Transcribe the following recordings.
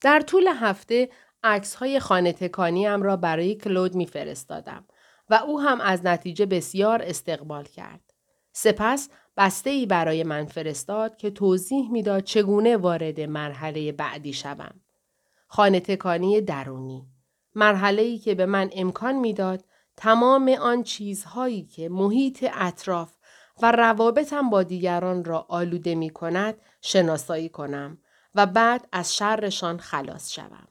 در طول هفته عکس های خانه تکانیم را برای کلود میفرستادم و او هم از نتیجه بسیار استقبال کرد. سپس بسته ای برای من فرستاد که توضیح می‌داد چگونه وارد مرحله بعدی شوم. خانه تکانی درونی. مرحله ای که به من امکان می‌داد تمام آن چیزهایی که محیط اطراف و روابطم با دیگران را آلوده می کند شناسایی کنم و بعد از شرشان خلاص شوم.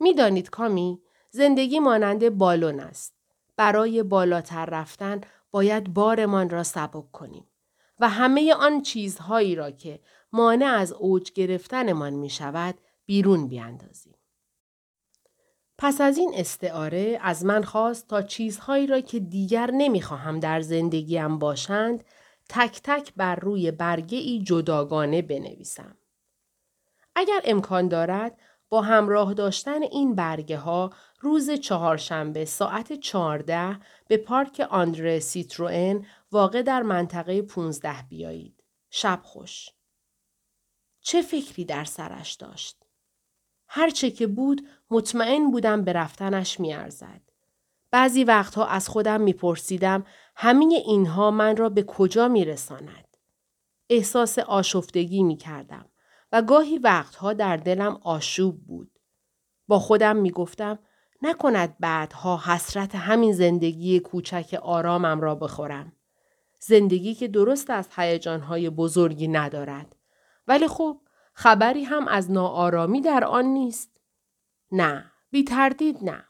می‌دانید کامی زندگی مانند بالون است. برای بالاتر رفتن باید بارمان را سبک کنیم و همه آن چیزهایی را که مانع از اوج گرفتنمان می شود بیرون بیاندازیم. پس از این استعاره از من خواست تا چیزهایی را که دیگر نمی‌خواهم در زندگیم باشند تک تک بر روی برگه ای جداگانه بنویسم. اگر امکان دارد با همراه داشتن این برگه ها روز چهارشنبه ساعت چهارده به پارک آندره سیتروئن واقع در منطقه 15 بیایید. شب خوش. چه فکری در سرش داشت؟ هرچه که بود مطمئن بودم به رفتنش میارزد. بعضی وقتها از خودم میپرسیدم همه اینها من را به کجا میرساند؟ احساس آشفتگی می‌کردم و گاهی وقتها در دلم آشوب بود. با خودم می‌گفتم نکند بعدها حسرت همین زندگی کوچک آرامم را بخورم. زندگی که درست از هیجانهای بزرگی ندارد. ولی خب خبری هم از ناآرامی در آن نیست. نه، بی تردید نه.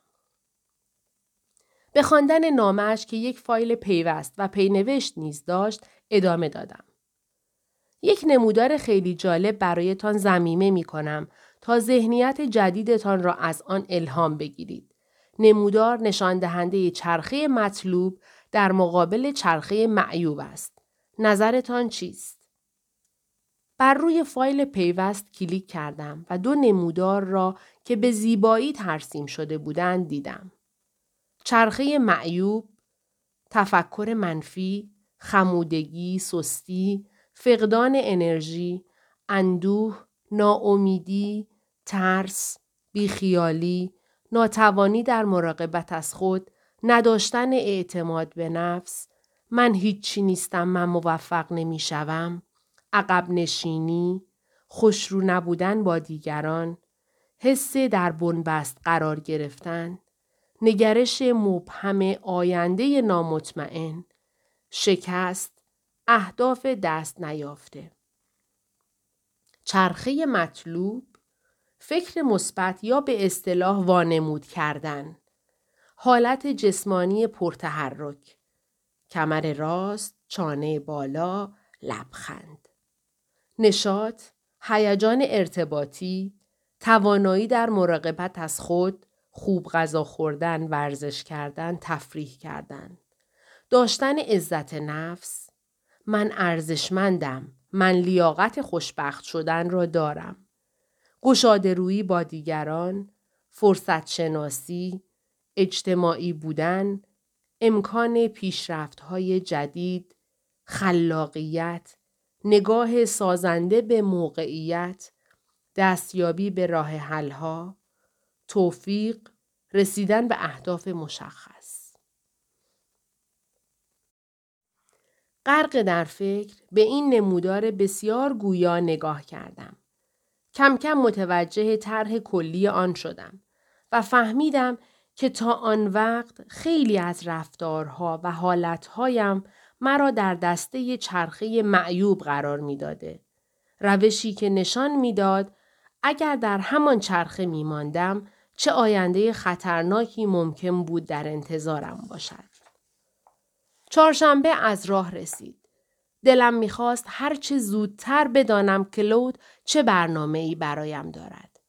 به خواندن نامش که یک فایل پیوست و پینوشت نیز داشت ادامه دادم. یک نمودار خیلی جالب برایتان زمیمه می کنم تا ذهنیت جدیدتان را از آن الهام بگیرید. نمودار نشان دهنده چرخه مطلوب در مقابل چرخه معیوب است. نظرتان چیست؟ بر روی فایل پیوست کلیک کردم و دو نمودار را که به زیبایی ترسیم شده بودند دیدم. چرخه معیوب، تفکر منفی، خمودگی، سستی، فقدان انرژی، اندوه، ناامیدی، ترس، بیخیالی، ناتوانی در مراقبت از خود، نداشتن اعتماد به نفس، من هیچی نیستم من موفق نمی‌شوم، عقب نشینی، خوشرو نبودن با دیگران، حس در بنبست قرار گرفتن، نگرش مبهم آینده نامطمئن، شکست، اهداف دست نیافته. چرخه مطلوب فکر مثبت یا به اصطلاح وانمود کردن. حالت جسمانی پرتحرک. کمر راست چانه بالا لبخند. نشاط هیجان ارتباطی توانایی در مراقبت از خود خوب غذا خوردن ورزش کردن تفریح کردن. داشتن عزت نفس من ارزشمندم. من لیاقت خوشبخت شدن را دارم. گشاده رویی با دیگران فرصت شناسی اجتماعی بودن امکان پیشرفت های جدید خلاقیت نگاه سازنده به موقعیت دستیابی به راه حلها توفیق رسیدن به اهداف مشخص. غرق در فکر به این نمودار بسیار گویا نگاه کردم کم کم متوجه طرح کلی آن شدم و فهمیدم که تا آن وقت خیلی از رفتارها و حالتهایم مرا در دسته چرخه معیوب قرار می‌داده. روشی که نشان می‌داد اگر در همان چرخه می ماندم چه آینده خطرناکی ممکن بود در انتظارم باشد. چهارشنبه از راه رسید. دلم می‌خواست هرچه زودتر بدانم کلود چه برنامه ای برایم دارد.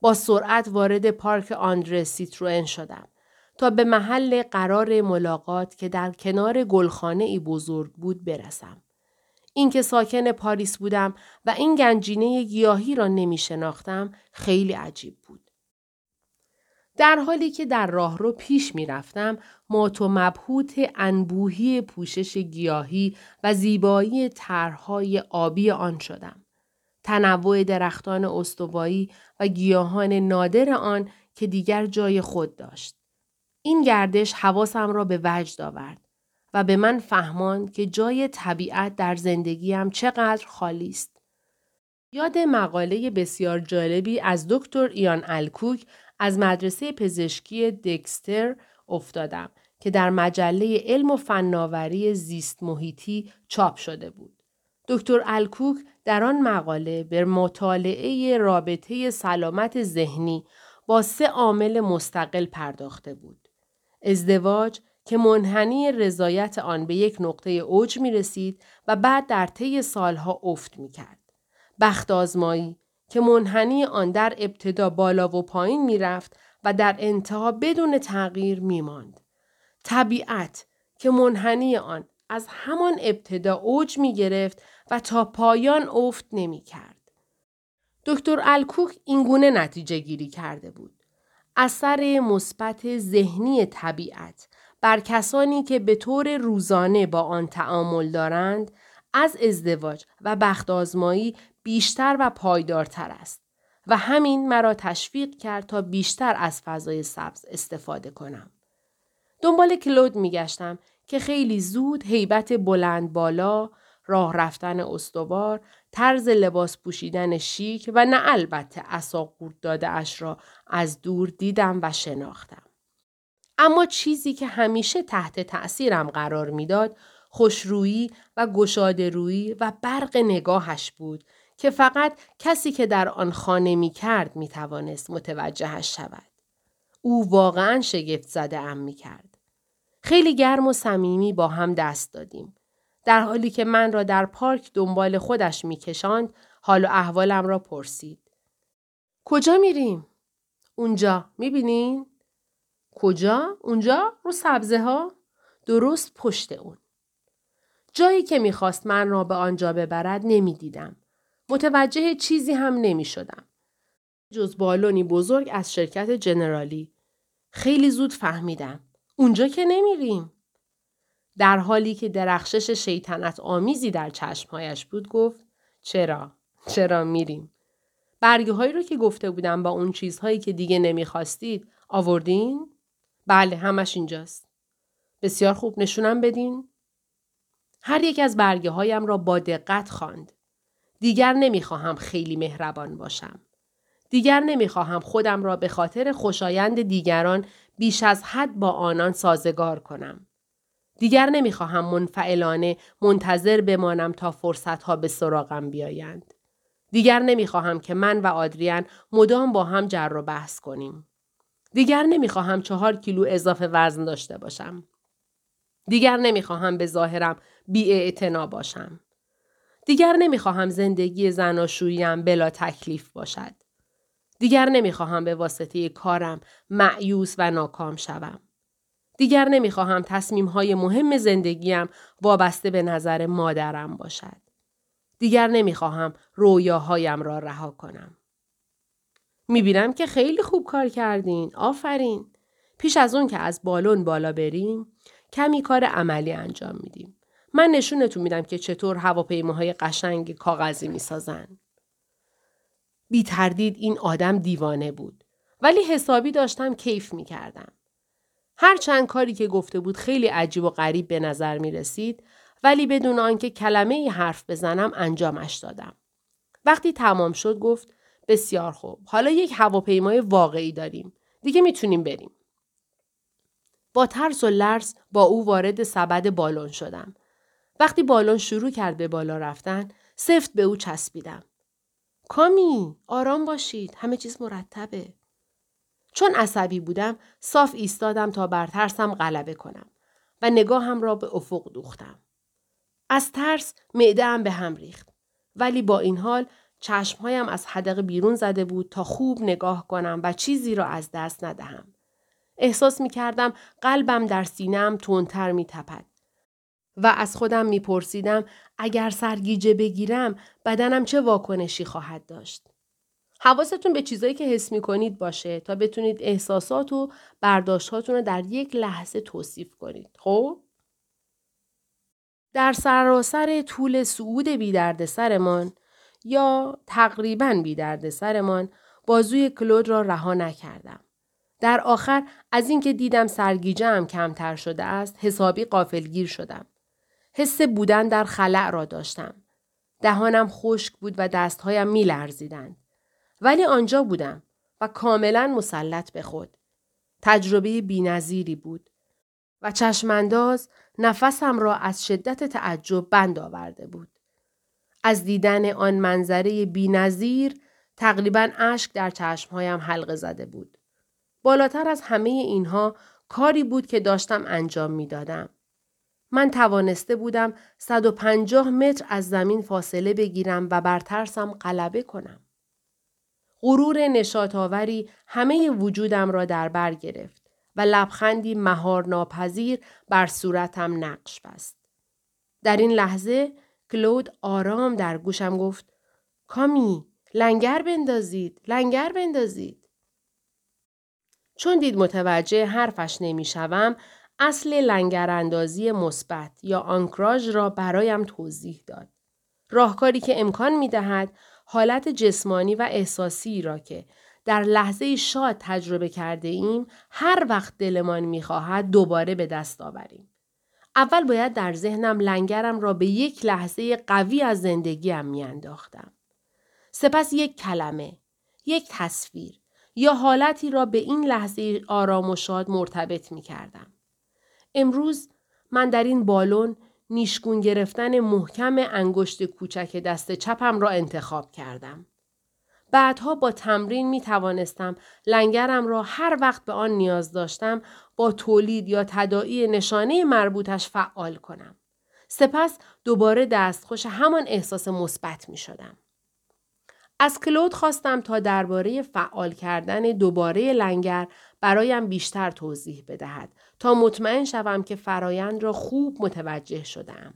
با سرعت وارد پارک آندره سیتروئن شدم تا به محل قرار ملاقات که در کنار گلخانه ای بزرگ بود برسم. اینکه ساکن پاریس بودم و این گنجینه گیاهی را نمی شناختم خیلی عجیب بود. در حالی که در راه رو پیش می رفتم مات و مبهوت انبوهی پوشش گیاهی و زیبایی طرحهای آبی آن شدم. تنوع درختان استوایی و گیاهان نادر آن که دیگر جای خود داشت. این گردش حواسم را به وجد آورد و به من فهماند که جای طبیعت در زندگیم چقدر خالی است. یاد مقاله بسیار جالبی از دکتر ایان الکوک از مدرسه پزشکی دکستر افتادم که در مجله علم و فناوری زیست محیطی چاپ شده بود. دکتر الکوک در آن مقاله به مطالعه رابطه سلامت ذهنی با سه عامل مستقل پرداخته بود. ازدواج که منحنی رضایت آن به یک نقطه اوج می رسید و بعد در طی سالها افت می کرد. بخت آزمایی که منحنی آن در ابتدا بالا و پایین می رفت و در انتها بدون تغییر می ماند. طبیعت که منحنی آن از همان ابتدا اوج می گرفت و تا پایان افت نمی کرد. دکتر الکوک اینگونه نتیجه گیری کرده بود. اثر مثبت ذهنی طبیعت بر کسانی که به طور روزانه با آن تعامل دارند از ازدواج و بخت آزمایی بیشتر و پایدارتر است و همین مرا تشویق کرد تا بیشتر از فضای سبز استفاده کنم. دنبال کلود میگشتم که خیلی زود هیبت بلند بالا، راه رفتن استوار، طرز لباس پوشیدن شیک و نه البته اصا داده اش را از دور دیدم و شناختم. اما چیزی که همیشه تحت تأثیرم قرار می‌داد خوشرویی و گشاده رویی و برق نگاهش بود که فقط کسی که در آن خانه می کرد می توانست متوجهش شود. او واقعا شگفت زده ام می کرد. خیلی گرم و صمیمی با هم دست دادیم. در حالی که من را در پارک دنبال خودش می کشاند، حال و احوالم را پرسید. کجا میریم؟ اونجا می‌بینین؟ کجا؟ اونجا؟ رو سبزه ها؟ درست پشت اون. جایی که می‌خواست من را به آنجا ببرد نمی‌دیدم. متوجه چیزی هم نمی شدم. جز بالونی بزرگ از شرکت جنرالی. خیلی زود فهمیدم. اونجا که نمیریم. در حالی که درخشش شیطنت آمیزی در چشمهایش بود گفت چرا؟ چرا میریم؟ برگه هایی رو که گفته بودم با اون چیزهایی که دیگه نمی‌خواستید آوردین؟ بله همش اینجاست. بسیار خوب نشونم بدین؟ هر یک از برگه هایم را با دقت خواند. دیگر نمی‌خواهم خیلی مهربان باشم. دیگر نمی‌خواهم خودم را به خاطر خوشایند دیگران بیش از حد با آنان سازگار کنم. دیگر نمی‌خواهم منفعلانه منتظر بمانم تا فرصتها به سراغم بیایند. دیگر نمی‌خواهم که من و آدریان مدام با هم جر و بحث کنیم. دیگر نمی‌خواهم چهار کیلو اضافه وزن داشته باشم. دیگر نمی‌خواهم به ظاهرم بی باشم. دیگر نمی‌خواهم زندگی زناشوییم بلا تکلیف باشد. دیگر نمی‌خواهم به واسطه کارم معیوس و ناکام شوم. دیگر نمی‌خواهم تصمیم های مهم زندگیم وابسته به نظر مادرم باشد. دیگر نمی‌خواهم رویاهایم را رها کنم. می‌بینم که خیلی خوب کار کردین. آفرین. پیش از اون که از بالون بالا بریم کمی کار عملی انجام میدیم. من نشونتون میدم که چطور هواپیماهای قشنگ کاغذی می‌سازن. بی تردید این آدم دیوانه بود. ولی حسابی داشتم کیف می‌کردم. هر چند کاری که گفته بود خیلی عجیب و غریب به نظر می رسید ولی بدون آنکه کلمه ای حرف بزنم انجامش دادم. وقتی تمام شد گفت بسیار خوب. حالا یک هواپیمای واقعی داریم. دیگه می‌تونیم بریم. با ترس و لرز با او وارد سبد بالون شدم. وقتی بالون شروع کرد به بالا رفتن سفت به او چسبیدم. کامی آرام باشید همه چیز مرتبه. چون عصبی بودم صاف ایستادم تا بر ترسم غلبه کنم و نگاهم را به افق دوختم. از ترس معدهام به هم ریخت ولی با این حال چشمهایم از حدق بیرون زده بود تا خوب نگاه کنم و چیزی را از دست ندهم. احساس می کردم قلبم در سینم تندتر می تپد. و از خودم می پرسیدم اگر سرگیجه بگیرم بدنم چه واکنشی خواهد داشت. حواستون به چیزایی که حس می کنید باشه تا بتونید احساسات و برداشتاتون رو در یک لحظه توصیف کنید. خب؟ در سراسر طول صعود بی سرمان یا تقریبا بی درد سرمان بازوی کلود را رها نکردم. در آخر از اینکه دیدم سرگیجه کمتر شده است حسابی قافلگیر شدم. حس بودن در خلع را داشتم. دهانم خشک بود و دستهایم می لرزیدند. ولی آنجا بودم و کاملا مسلط به خود. تجربه بینظیری بود و چشمانداز نفسم را از شدت تعجب بند آورده بود. از دیدن آن منظره بینظیر تقریبا اشک در چشمهایم حلقه زده بود. بالاتر از همه اینها کاری بود که داشتم انجام می دادم. من توانسته بودم 150 متر از زمین فاصله بگیرم و بر ترسم غلبه کنم. غرور نشاتاوری همه وجودم را در بر گرفت و لبخندی مهار ناپذیر بر صورتم نقش بست. در این لحظه کلود آرام در گوشم گفت کامی لنگر بندازید لنگر بندازید چون دید متوجه حرفش نمی‌شوم اصل لنگراندازی مثبت یا آنکراژ را برایم توضیح داد راهکاری که امکان می دهد حالت جسمانی و احساسی را که در لحظه شاد تجربه کرده ایم هر وقت دلمان می خواهد دوباره به دست آوریم. اول باید در ذهنم لنگرم را به یک لحظه قوی از زندگیم میانداختم. سپس یک کلمه، یک تصویر یا حالتی را به این لحظه آرام و شاد مرتبط می کردم. امروز من در این بالون نیشگون گرفتن محکم انگشت کوچک دست چپم را انتخاب کردم. بعدها با تمرین می توانستم لنگرم را هر وقت به آن نیاز داشتم با تولید یا تدائی نشانه مربوطش فعال کنم. سپس دوباره دستخوش همان احساس مثبت می شدم. از کلود خواستم تا درباره فعال کردن دوباره لنگر برایم بیشتر توضیح بدهد تا مطمئن شوم که فرایند را خوب متوجه شدم.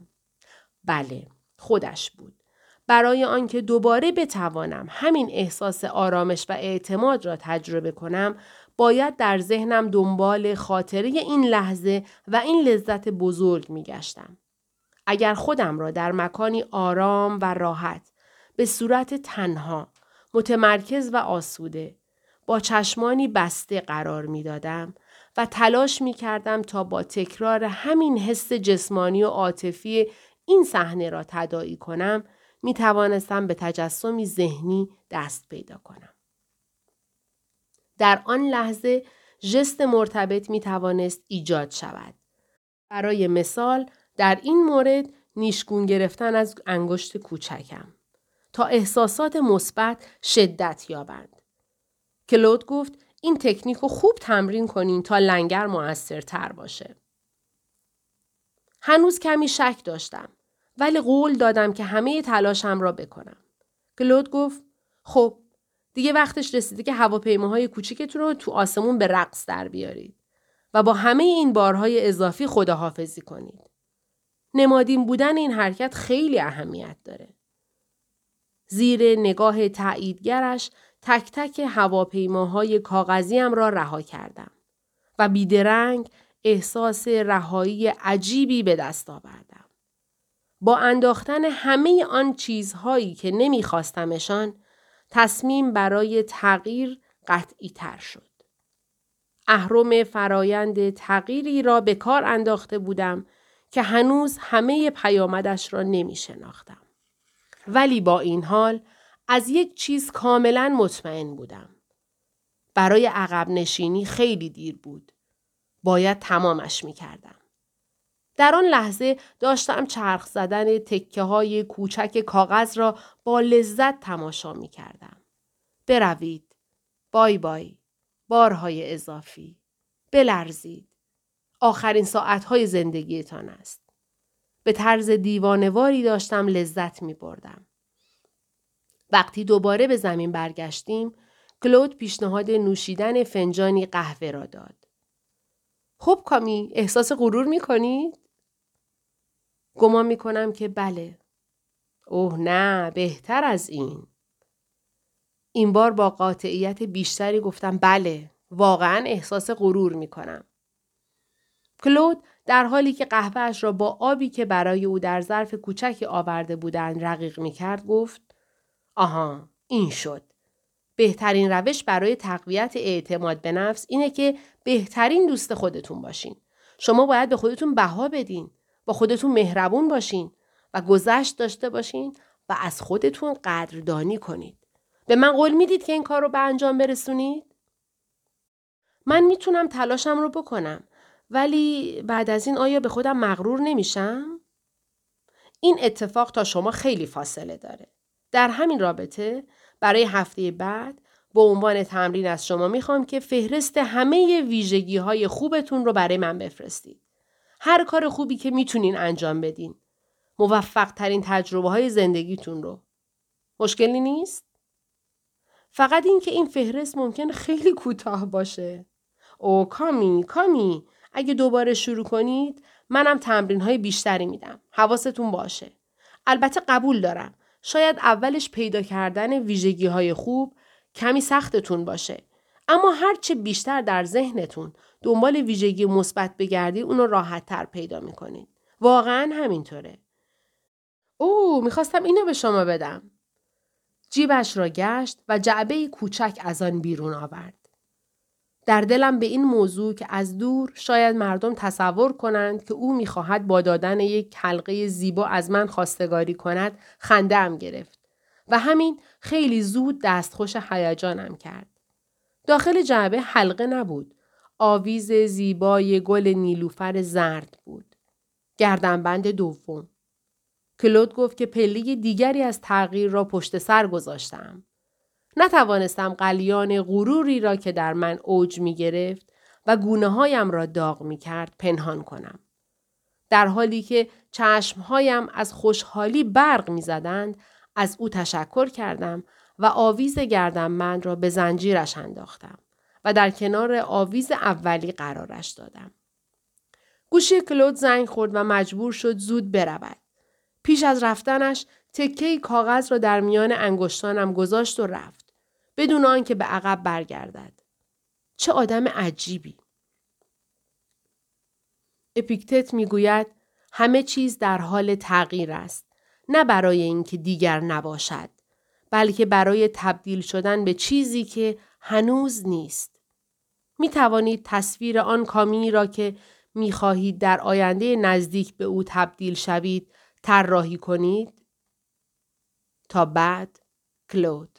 بله، خودش بود. برای آنکه دوباره بتوانم همین احساس آرامش و اعتماد را تجربه کنم باید در ذهنم دنبال خاطره این لحظه و این لذت بزرگ می گشتم. اگر خودم را در مکانی آرام و راحت به صورت تنها متمرکز و آسوده با چشمانی بسته قرار می دادم و تلاش می کردم تا با تکرار همین حس جسمانی و عاطفی این صحنه را تداعی کنم می توانستم به تجسمی ذهنی دست پیدا کنم. در آن لحظه ژست مرتبط می توانست ایجاد شود. برای مثال در این مورد نیشگون گرفتن از انگشت کوچکم تا احساسات مثبت شدت یابند. کلود گفت این تکنیک رو خوب تمرین کنین تا لنگر موثرتر باشه. هنوز کمی شک داشتم ولی قول دادم که همه تلاشم را بکنم. کلود گفت خب دیگه وقتش رسیده که هواپیماهای کوچیکتون رو تو آسمون به رقص در بیارید و با همه این بارهای اضافی خداحافظی کنید. نمادین بودن این حرکت خیلی اهمیت داره. زیر نگاه تاییدگرش تک تک هواپیماهای کاغذیم را رها کردم و بیدرنگ احساس رهایی عجیبی به دست آوردم. با انداختن همه آن چیزهایی که نمیخواستمشان تصمیم برای تغییر قطعی تر شد. اهرم فرایند تغییری را به کار انداخته بودم که هنوز همه پیامدش را نمی شناختم. ولی با این حال از یک چیز کاملا مطمئن بودم. برای عقب نشینی خیلی دیر بود. باید تمامش می کردم. در آن لحظه داشتم چرخ زدن تکه های کوچک کاغذ را با لذت تماشا می کردم. بروید. بای بای. بارهای اضافی. بلرزید. آخرین ساعتهای زندگیتان است. به طرز دیوانواری داشتم لذت می بردم. وقتی دوباره به زمین برگشتیم، کلود پیشنهاد نوشیدن فنجانی قهوه را داد. خب کامی احساس غرور می کنید؟ گمان می کنم که بله. اوه نه بهتر از این. این بار با قاطعیت بیشتری گفتم بله واقعا احساس غرور می کنم. کلود در حالی که قهوهش را با آبی که برای او در ظرف کوچکی آورده بودند رقیق می کرد گفت آها این شد. بهترین روش برای تقویت اعتماد به نفس اینه که بهترین دوست خودتون باشین. شما باید به خودتون بها بدین. با خودتون مهربون باشین و گذشت داشته باشین و از خودتون قدردانی کنید. به من قول می‌دید که این کار رو به انجام برسونید؟ من می‌تونم تلاشم رو بکنم ولی بعد از این آیا به خودم مغرور نمیشم؟ این اتفاق تا شما خیلی فاصله داره. در همین رابطه برای هفته بعد به عنوان تمرین از شما می‌خوام که فهرست همه ویژگی های خوبتون رو برای من بفرستید. هر کار خوبی که می‌تونین انجام بدین. موفق ترین تجربه های زندگیتون رو. مشکلی نیست؟ فقط این که این فهرست ممکن خیلی کوتاه باشه. او کامی کامی اگه دوباره شروع کنید منم تمرین های بیشتری میدم. حواستون باشه. البته قبول دارم. شاید اولش پیدا کردن ویژگی های خوب کمی سختتون باشه. اما هرچه بیشتر در ذهنتون دنبال ویژگی مثبت بگردی اونو راحت تر پیدا می‌کنید. واقعا همینطوره. او می‌خواستم اینو به شما بدم. جیبش را گشت و جعبه کوچک از آن بیرون آورد. در دلم به این موضوع که از دور شاید مردم تصور کنند که او می‌خواهد با دادن یک حلقه زیبا از من خواستگاری کند خندهام گرفت و همین خیلی زود دستخوش هیجانم کرد. داخل جعبه حلقه نبود. آویز زیبای گل نیلوفر زرد بود. گردنبند دوم. کلود گفت که پله دیگری از تغییر را پشت سر گذاشتم. نتوانستم قلیان غروری را که در من اوج می گرفت و گونه هایم را داغ می کرد پنهان کنم. در حالی که چشمهایم از خوشحالی برق می زدند، از او تشکر کردم و آویز گردم من را به زنجیرش انداختم و در کنار آویز اولی قرارش دادم. گوشی کلود زنگ خورد و مجبور شد زود برود. پیش از رفتنش تکه کاغذ را در میان انگشتانم گذاشت و رفت. بدون آنکه به عقب برگردد. چه آدم عجیبی. اپیکتت می‌گوید همه چیز در حال تغییر است. نه برای اینکه دیگر نباشد. بلکه برای تبدیل شدن به چیزی که هنوز نیست. می توانید تصویر آن کامی را که می خواهید در آینده نزدیک به او تبدیل شوید طراحی کنید؟ تا بعد کلود